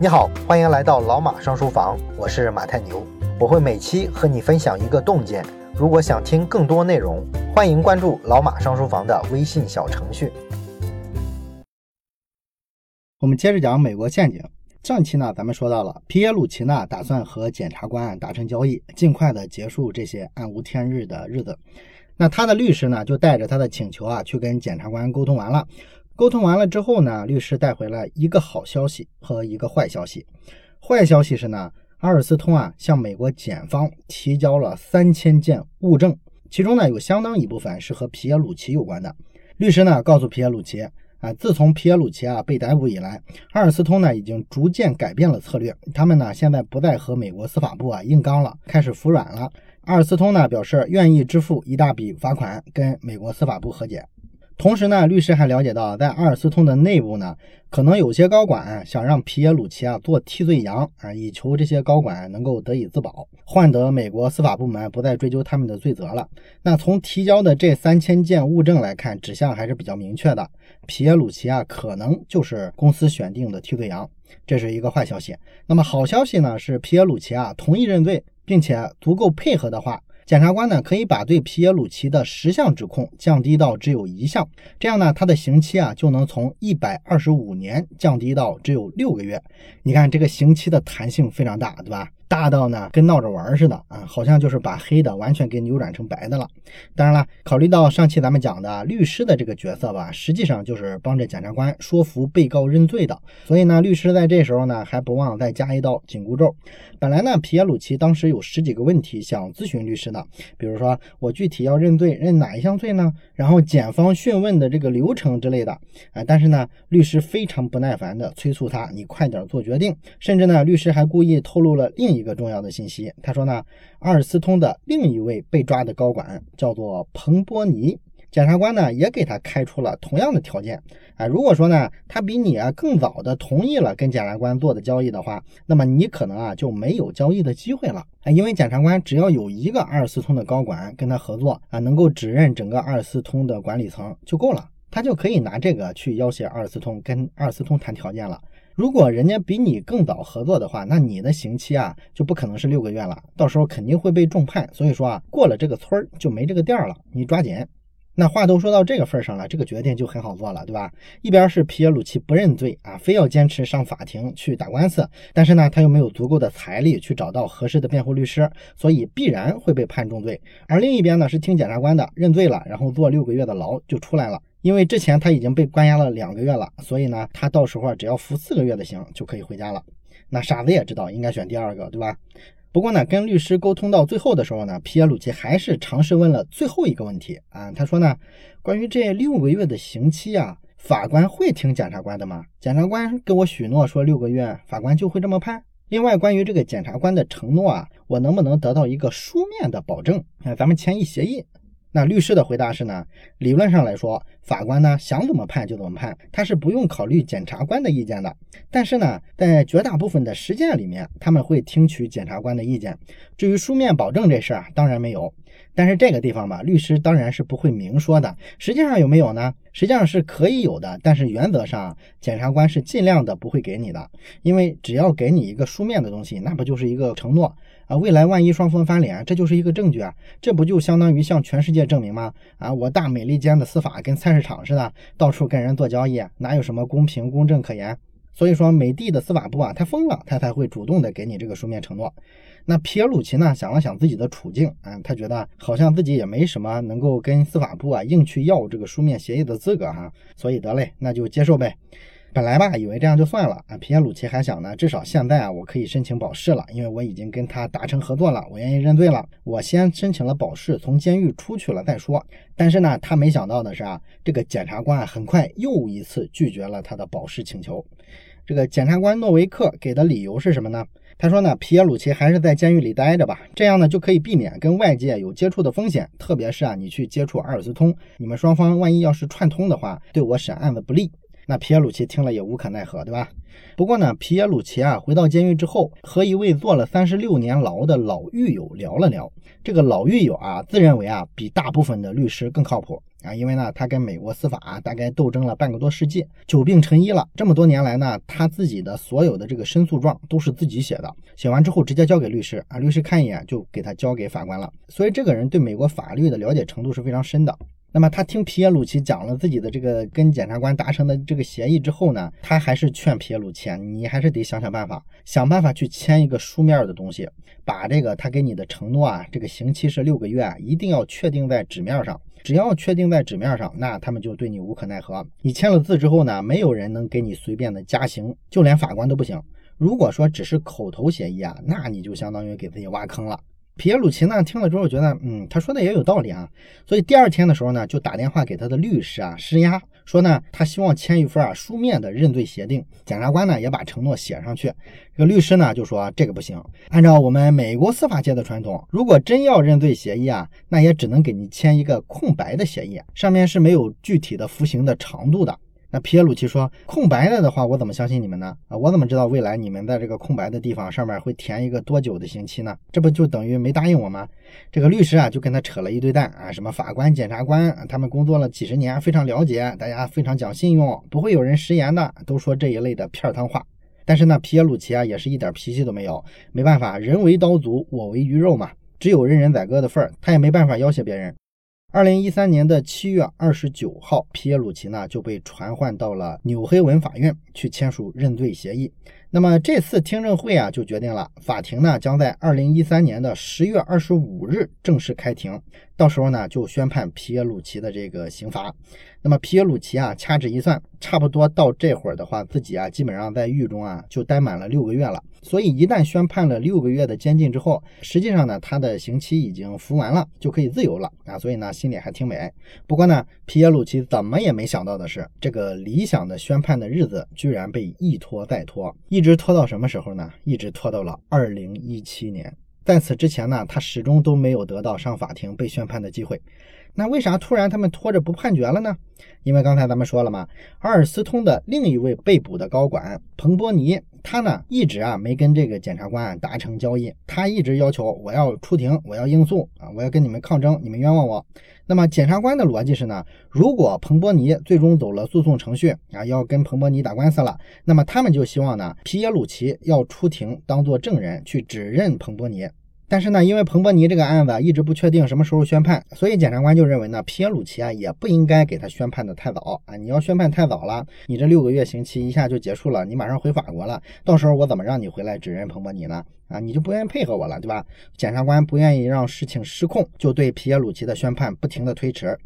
你好，欢迎来到老马上书房，我是马太牛，我会每期和你分享一个洞见。如果想听更多内容，欢迎关注老马上书房的微信小程序。我们接着讲美国陷阱。上期呢，咱们说到了皮耶鲁奇呢，打算和检察官达成交易，尽快的结束这些暗无天日的日子。那他的律师呢，就带着他的请求啊，去跟检察官沟通完了。沟通完了之后呢，律师带回了一个好消息和一个坏消息。坏消息是呢，阿尔斯通啊向美国检方提交了三千件物证，其中呢有相当一部分是和皮耶鲁奇有关的。律师呢告诉皮耶鲁奇啊，自从皮耶鲁奇啊被逮捕以来，阿尔斯通呢已经逐渐改变了策略，他们呢现在不再和美国司法部啊硬刚了，开始服软了。阿尔斯通呢表示愿意支付一大笔罚款，跟美国司法部和解。同时呢，律师还了解到，在阿尔斯通的内部呢，可能有些高管想让皮耶鲁奇啊做替罪羊啊，以求这些高管能够得以自保，换得美国司法部门不再追究他们的罪责了。那从提交的这三千件物证来看，指向还是比较明确的，皮耶鲁奇啊可能就是公司选定的替罪羊，这是一个坏消息。那么好消息呢，是皮耶鲁奇啊同意认罪，并且足够配合的话。检察官呢，可以把对皮耶鲁奇的十项指控降低到只有一项，这样呢，他的刑期啊就能从一百二十五年降低到只有六个月。你看这个刑期的弹性非常大，对吧？大到呢，跟闹着玩似的啊，好像就是把黑的完全给扭转成白的了。当然了，考虑到上期咱们讲的律师的这个角色吧，实际上就是帮着检察官说服被告认罪的。所以呢，律师在这时候呢，还不忘再加一道紧箍咒。本来呢，皮耶鲁奇当时有十几个问题想咨询律师的，比如说我具体要认罪，认哪一项罪呢？然后检方讯问的这个流程之类的。啊，但是呢，律师非常不耐烦的催促他，你快点做决定。甚至呢，律师还故意透露了另一。一个重要的信息，他说呢，阿尔斯通的另一位被抓的高管叫做彭波尼，检察官呢也给他开出了同样的条件啊。如果说呢，他比你啊更早的同意了跟检察官做的交易的话，那么你可能啊就没有交易的机会了啊。因为检察官只要有一个阿尔斯通的高管跟他合作啊，能够指认整个阿尔斯通的管理层就够了，他就可以拿这个去要挟阿尔斯通，跟阿尔斯通谈条件了。如果人家比你更早合作的话，那你的刑期啊就不可能是六个月了，到时候肯定会被重判。所以说啊，过了这个村儿就没这个店儿了，你抓紧。那话都说到这个份上了，这个决定就很好做了，对吧？一边是皮耶鲁奇不认罪啊，非要坚持上法庭去打官司，但是呢，他又没有足够的财力去找到合适的辩护律师，所以必然会被判重罪。而另一边呢，是听检察官的，认罪了，然后坐六个月的牢就出来了。因为之前他已经被关押了两个月了，所以呢，他到时候啊只要服四个月的刑就可以回家了。那傻子也知道应该选第二个，对吧？不过呢，跟律师沟通到最后的时候呢，皮耶鲁奇还是尝试问了最后一个问题啊。他说呢，关于这六个月的刑期啊，法官会听检察官的吗？检察官跟我许诺说六个月，法官就会这么判。另外，关于这个检察官的承诺啊，我能不能得到一个书面的保证？啊，咱们签一协议。那律师的回答是呢，理论上来说，法官呢想怎么判就怎么判，他是不用考虑检察官的意见的。但是呢，在绝大部分的实践里面，他们会听取检察官的意见。至于书面保证这事儿啊，当然没有。但是这个地方吧，律师当然是不会明说的。实际上有没有呢？实际上是可以有的，但是原则上检察官是尽量的不会给你的，因为只要给你一个书面的东西，那不就是一个承诺？啊，未来万一双方翻脸，这就是一个证据啊，这不就相当于向全世界证明吗？啊，我大美利坚的司法跟菜市场似的，到处跟人做交易，哪有什么公平公正可言？所以说，美帝的司法部啊，他疯了，他才会主动的给你这个书面承诺。那皮耶鲁奇呢，想了想自己的处境啊，他觉得好像自己也没什么能够跟司法部啊硬去要这个书面协议的资格哈，所以得嘞，那就接受呗。本来吧，以为这样就算了啊。皮耶鲁奇还想呢，至少现在啊，我可以申请保释了，因为我已经跟他达成合作了，我愿意认罪了。我先申请了保释，从监狱出去了再说。但是呢，他没想到的是啊，这个检察官啊很快又一次拒绝了他的保释请求。这个检察官诺维克给的理由是什么呢？他说呢，皮耶鲁奇还是在监狱里待着吧，这样呢就可以避免跟外界有接触的风险，特别是啊，你去接触阿尔斯通，你们双方万一要是串通的话，对我审案子不利。那皮耶鲁齐听了也无可奈何，对吧？不过呢，皮耶鲁齐啊回到监狱之后，和一位坐了三十六年牢的老狱友聊了聊。这个老狱友啊，自认为啊比大部分的律师更靠谱啊，因为呢，他跟美国司法大概斗争了半个多世纪，久病成医了。这么多年来呢，他自己的所有的这个申诉状都是自己写的，写完之后直接交给律师啊，律师看一眼就给他交给法官了。所以这个人对美国法律的了解程度是非常深的。那么他听皮耶鲁齐讲了自己的这个跟检察官达成的这个协议之后呢，他还是劝皮耶鲁齐，你还是得想想办法，想办法去签一个书面的东西，把这个他给你的承诺啊，这个刑期是六个月啊，一定要确定在纸面上。只要确定在纸面上，那他们就对你无可奈何。你签了字之后呢，没有人能给你随便的加刑，就连法官都不行。如果说只是口头协议啊，那你就相当于给自己挖坑了。皮耶鲁齐呢听了之后觉得，嗯，他说的也有道理啊，所以第二天的时候呢，就打电话给他的律师啊施压，说呢他希望签一份啊书面的认罪协定。检察官呢也把承诺写上去，这个律师呢就说这个不行，按照我们美国司法界的传统，如果真要认罪协议啊，那也只能给你签一个空白的协议，上面是没有具体的服刑的长度的。那皮耶鲁齐说：“空白了的话，我怎么相信你们呢？啊，我怎么知道未来你们在这个空白的地方上面会填一个多久的刑期呢？这不就等于没答应我吗？”这个律师啊，就跟他扯了一堆蛋啊，什么法官、检察官，他们工作了几十年，非常了解，大家非常讲信用，不会有人食言的，都说这一类的片儿汤话。但是呢，皮耶鲁齐啊，也是一点脾气都没有，没办法，人为刀俎，我为鱼肉嘛，只有任人宰割的份儿，他也没办法要挟别人。二零一三年的七月二十九号，皮耶鲁齐呢就被传唤到了纽黑文法院去签署认罪协议。那么这次听证会啊，就决定了法庭呢将在二零一三年的十月二十五日正式开庭，到时候呢就宣判皮耶鲁齐的这个刑罚。那么皮耶鲁齐啊，掐指一算，差不多到这会儿的话，自己啊基本上在狱中啊就待满了六个月了。所以一旦宣判了六个月的监禁之后，实际上呢他的刑期已经服完了，就可以自由了啊。所以呢心里还挺美。不过呢皮耶鲁齐怎么也没想到的是，这个理想的宣判的日子居然被一拖再拖，一直拖到什么时候呢？一直拖到了二零一七年。在此之前呢，他始终都没有得到上法庭被宣判的机会。那为啥突然他们拖着不判决了呢？因为刚才咱们说了嘛，阿尔斯通的另一位被捕的高管彭波尼，他呢一直啊没跟这个检察官达成交易，他一直要求我要出庭，我要应诉啊，我要跟你们抗争，你们冤枉我。那么检察官的逻辑是呢，如果彭博尼最终走了诉讼程序啊，要跟彭博尼打官司了，那么他们就希望呢皮耶鲁齐要出庭当做证人去指认彭博尼。但是呢，因为彭博尼这个案子一直不确定什么时候宣判，所以检察官就认为呢，皮耶鲁齐啊也不应该给他宣判的太早啊。你要宣判太早了，你这六个月刑期一下就结束了，你马上回法国了，到时候我怎么让你回来指认彭博尼呢？啊，你就不愿意配合我了，对吧？检察官不愿意让事情失控，就对皮耶鲁齐的宣判不停的推迟。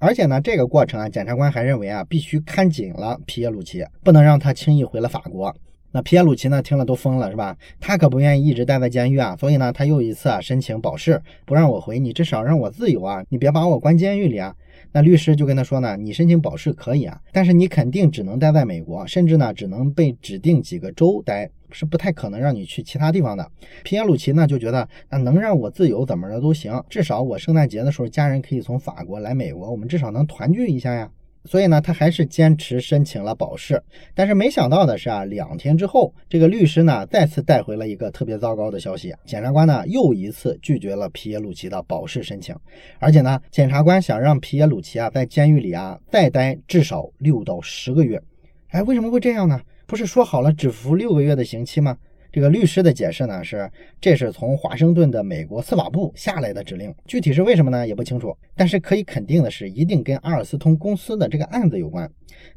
而且呢，这个过程啊，检察官还认为啊，必须看紧了皮耶鲁齐，不能让他轻易回了法国。那皮耶鲁齐呢？听了都疯了，是吧？他可不愿意一直待在监狱啊，所以呢，他又一次啊申请保释，不让我回，你至少让我自由啊，你别把我关监狱里啊。那律师就跟他说呢，你申请保释可以啊，但是你肯定只能待在美国，甚至呢只能被指定几个州待，是不太可能让你去其他地方的。皮耶鲁齐呢就觉得，那能让我自由怎么着都行，至少我圣诞节的时候家人可以从法国来美国，我们至少能团聚一下呀。所以呢，他还是坚持申请了保释。但是没想到的是啊，两天之后，这个律师呢再次带回了一个特别糟糕的消息：检察官呢又一次拒绝了皮耶鲁齐的保释申请。而且呢，检察官想让皮耶鲁齐啊在监狱里啊再待至少六到十个月。哎，为什么会这样呢？不是说好了只服六个月的刑期吗？这个律师的解释呢是，这是从华盛顿的美国司法部下来的指令，具体是为什么呢也不清楚。但是可以肯定的是，一定跟阿尔斯通公司的这个案子有关。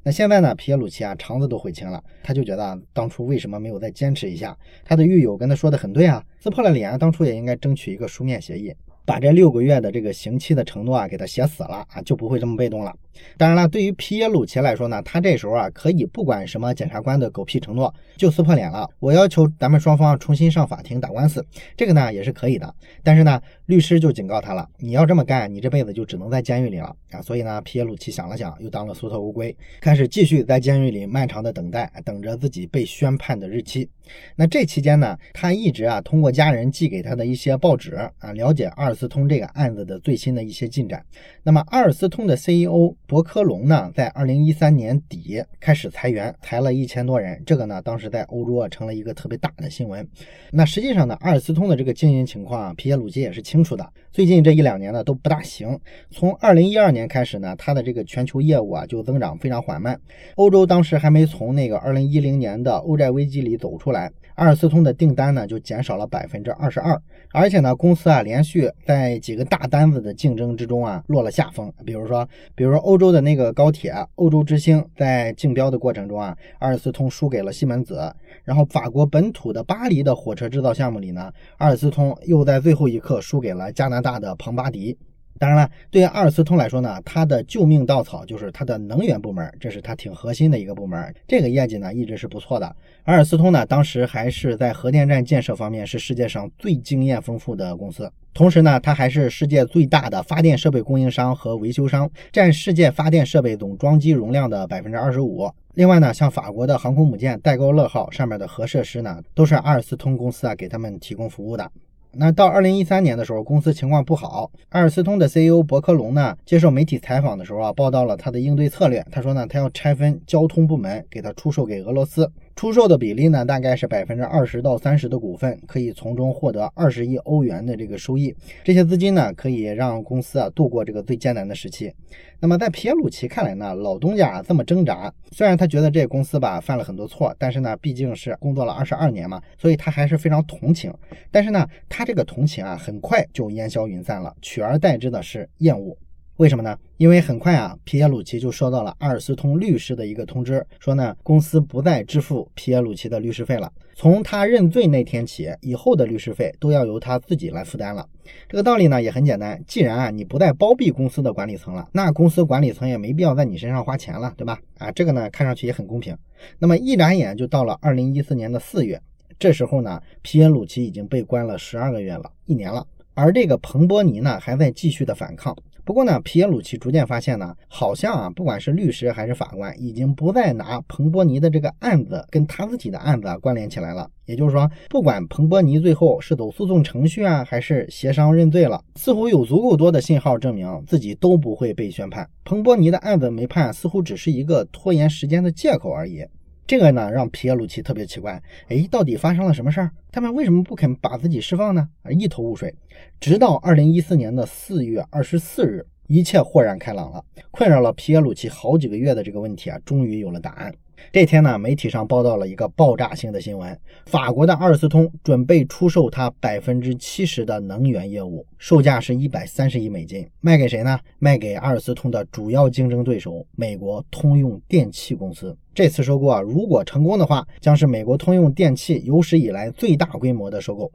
那现在呢，皮耶鲁齐啊肠子都悔青了，他就觉得当初为什么没有再坚持一下？他的狱友跟他说的很对啊，撕破了脸，当初也应该争取一个书面协议。把这六个月的这个刑期的承诺啊，给他写死了啊，就不会这么被动了。当然了，对于皮耶鲁齐来说呢，他这时候啊，可以不管什么检察官的狗屁承诺，就撕破脸了。我要求咱们双方重新上法庭打官司，这个呢也是可以的。但是呢，律师就警告他了，你要这么干，你这辈子就只能在监狱里了啊。所以呢，皮耶鲁齐想了想，又当了缩头乌龟，开始继续在监狱里漫长的等待，等着自己被宣判的日期。那这期间呢，他一直啊通过家人寄给他的一些报纸啊，了解阿尔斯通这个案子的最新的一些进展。那么阿尔斯通的 CEO 伯科隆呢，在二零一三年底开始裁员，裁了一千多人。这个呢，当时在欧洲啊成了一个特别大的新闻。那实际上呢，阿尔斯通的这个经营情况啊，皮耶鲁奇也是清楚的。最近这一两年呢都不大行。从二零一二年开始呢，他的这个全球业务啊就增长非常缓慢。欧洲当时还没从那个二零一零年的欧债危机里走出来。阿尔斯通的订单呢就减少了百分之二十二，而且呢，公司啊连续在几个大单子的竞争之中啊落了下风。比如说，比如说欧洲的那个高铁欧洲之星，在竞标的过程中啊，阿尔斯通输给了西门子。然后法国本土的巴黎的火车制造项目里呢，阿尔斯通又在最后一刻输给了加拿大的庞巴迪。当然了，对于阿尔斯通来说呢，它的救命稻草就是它的能源部门，这是它挺核心的一个部门。这个业绩呢一直是不错的。阿尔斯通呢当时还是在核电站建设方面是世界上最经验丰富的公司，同时呢它还是世界最大的发电设备供应商和维修商，占世界发电设备总装机容量的百分之二十五。另外呢，像法国的航空母舰戴高乐号上面的核设施呢，都是阿尔斯通公司啊给他们提供服务的。那到二零一三年的时候，公司情况不好。阿尔斯通的 CEO 伯克隆呢，接受媒体采访的时候啊，报道了他的应对策略。他说呢，他要拆分交通部门，给他出售给俄罗斯。出售的比例呢，大概是百分之二十到三十的股份，可以从中获得二十亿欧元的这个收益。这些资金呢，可以让公司啊度过这个最艰难的时期。那么在皮耶鲁奇看来呢，老东家这么挣扎，虽然他觉得这个公司吧犯了很多错，但是呢，毕竟是工作了二十二年嘛，所以他还是非常同情。但是呢，他这个同情啊，很快就烟消云散了，取而代之的是厌恶。为什么呢？因为很快啊，皮耶鲁奇就收到了阿尔斯通律师的一个通知，说呢，公司不再支付皮耶鲁奇的律师费了。从他认罪那天起，以后的律师费都要由他自己来负担了。这个道理呢也很简单，既然啊你不再包庇公司的管理层了，那公司管理层也没必要在你身上花钱了，对吧？啊，这个呢看上去也很公平。那么一眨眼就到了二零一四年的四月，这时候呢，皮耶鲁奇已经被关了十二个月了，一年了。而这个彭波尼呢，还在继续的反抗。不过呢，皮耶鲁奇逐渐发现呢，好像啊，不管是律师还是法官，已经不再拿彭博尼的这个案子跟他自己的案子啊关联起来了。也就是说，不管彭博尼最后是走诉讼程序啊，还是协商认罪了，似乎有足够多的信号证明自己都不会被宣判。彭博尼的案子没判，似乎只是一个拖延时间的借口而已。这个呢，让皮耶鲁奇特别奇怪。哎，到底发生了什么事儿？他们为什么不肯把自己释放呢？啊，一头雾水。直到二零一四年的四月二十四日，一切豁然开朗了。困扰了皮耶鲁奇好几个月的这个问题啊，终于有了答案。这天呢，媒体上报道了一个爆炸性的新闻：法国的阿尔斯通准备出售它百分之七十的能源业务，售价是一百三十亿美金，卖给谁呢？卖给阿尔斯通的主要竞争对手美国通用电气公司。这次收购啊，如果成功的话，将是美国通用电气有史以来最大规模的收购。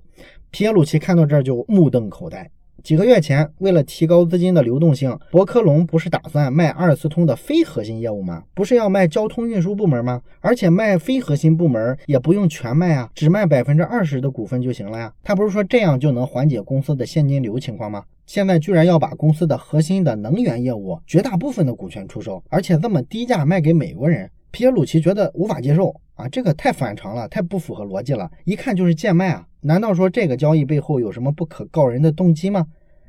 皮耶鲁奇看到这儿就目瞪口呆。几个月前，为了提高资金的流动性，伯科龙不是打算卖阿尔斯通的非核心业务吗？不是要卖交通运输部门吗？而且卖非核心部门也不用全卖啊，只卖百分之二十的股份就行了呀。他不是说这样就能缓解公司的现金流情况吗？现在居然要把公司的核心的能源业务绝大部分的股权出售，而且这么低价卖给美国人，皮耶鲁奇觉得无法接受啊，这个太反常了，太不符合逻辑了，一看就是贱卖啊。难道说这个交易背后有什么不可告人的动机吗？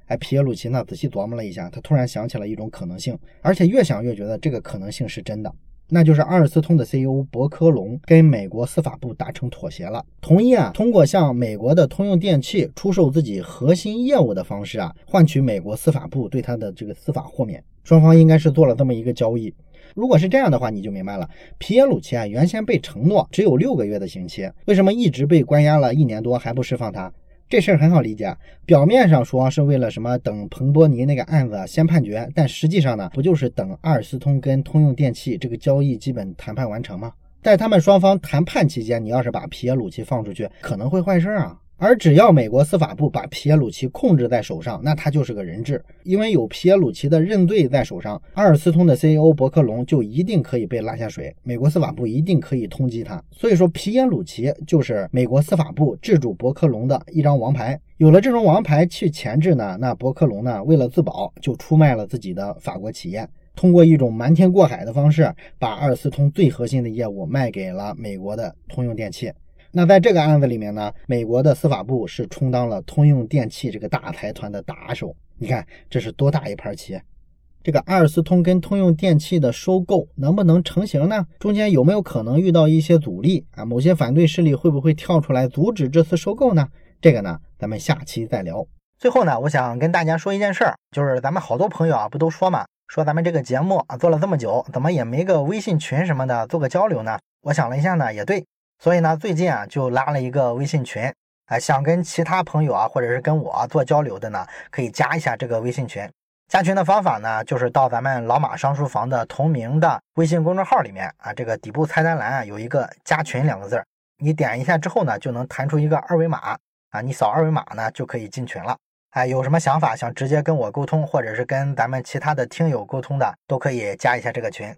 哎，皮耶鲁奇呢仔细琢磨了一下，他突然想起了一种可能性，而且越想越觉得这个可能性是真的，那就是阿尔斯通的 CEO 伯科隆跟美国司法部达成妥协了，同意啊通过向美国的通用电气出售自己核心业务的方式啊，换取美国司法部对他的这个司法豁免。双方应该是做了这么一个交易。如果是这样的话，你就明白了，皮耶鲁奇啊，原先被承诺只有六个月的刑期，为什么一直被关押了一年多还不释放他？这事儿很好理解，表面上说是为了什么等彭波尼那个案子先判决，但实际上呢，不就是等阿尔斯通跟通用电气这个交易基本谈判完成吗？在他们双方谈判期间，你要是把皮耶鲁奇放出去，可能会坏事啊。而只要美国司法部把皮耶鲁奇控制在手上，那他就是个人质，因为有皮耶鲁奇的认罪在手上，阿尔斯通的 CEO 伯克隆就一定可以被拉下水，美国司法部一定可以通缉他。所以说，皮耶鲁奇就是美国司法部制住伯克隆的一张王牌。有了这种王牌去钳制呢，那伯克隆呢，为了自保，就出卖了自己的法国企业，通过一种瞒天过海的方式，把阿尔斯通最核心的业务卖给了美国的通用电气。那在这个案子里面呢，美国的司法部是充当了通用电气这个大财团的打手。你看这是多大一盘棋？这个阿尔斯通跟通用电气的收购能不能成型呢？中间有没有可能遇到一些阻力啊？某些反对势力会不会跳出来阻止这次收购呢？这个呢，咱们下期再聊。最后呢，我想跟大家说一件事儿，就是咱们好多朋友啊，不都说嘛，说咱们这个节目啊做了这么久，怎么也没个微信群什么的做个交流呢？我想了一下呢，也对，所以呢，最近啊就拉了一个微信群，哎，想跟其他朋友啊，或者是跟我做交流的呢，可以加一下这个微信群。加群的方法呢，就是到咱们老马商书房的同名的微信公众号里面啊，这个底部菜单栏啊有一个加群两个字儿，你点一下之后呢，就能弹出一个二维码啊，你扫二维码呢就可以进群了。哎，有什么想法想直接跟我沟通，或者是跟咱们其他的听友沟通的，都可以加一下这个群。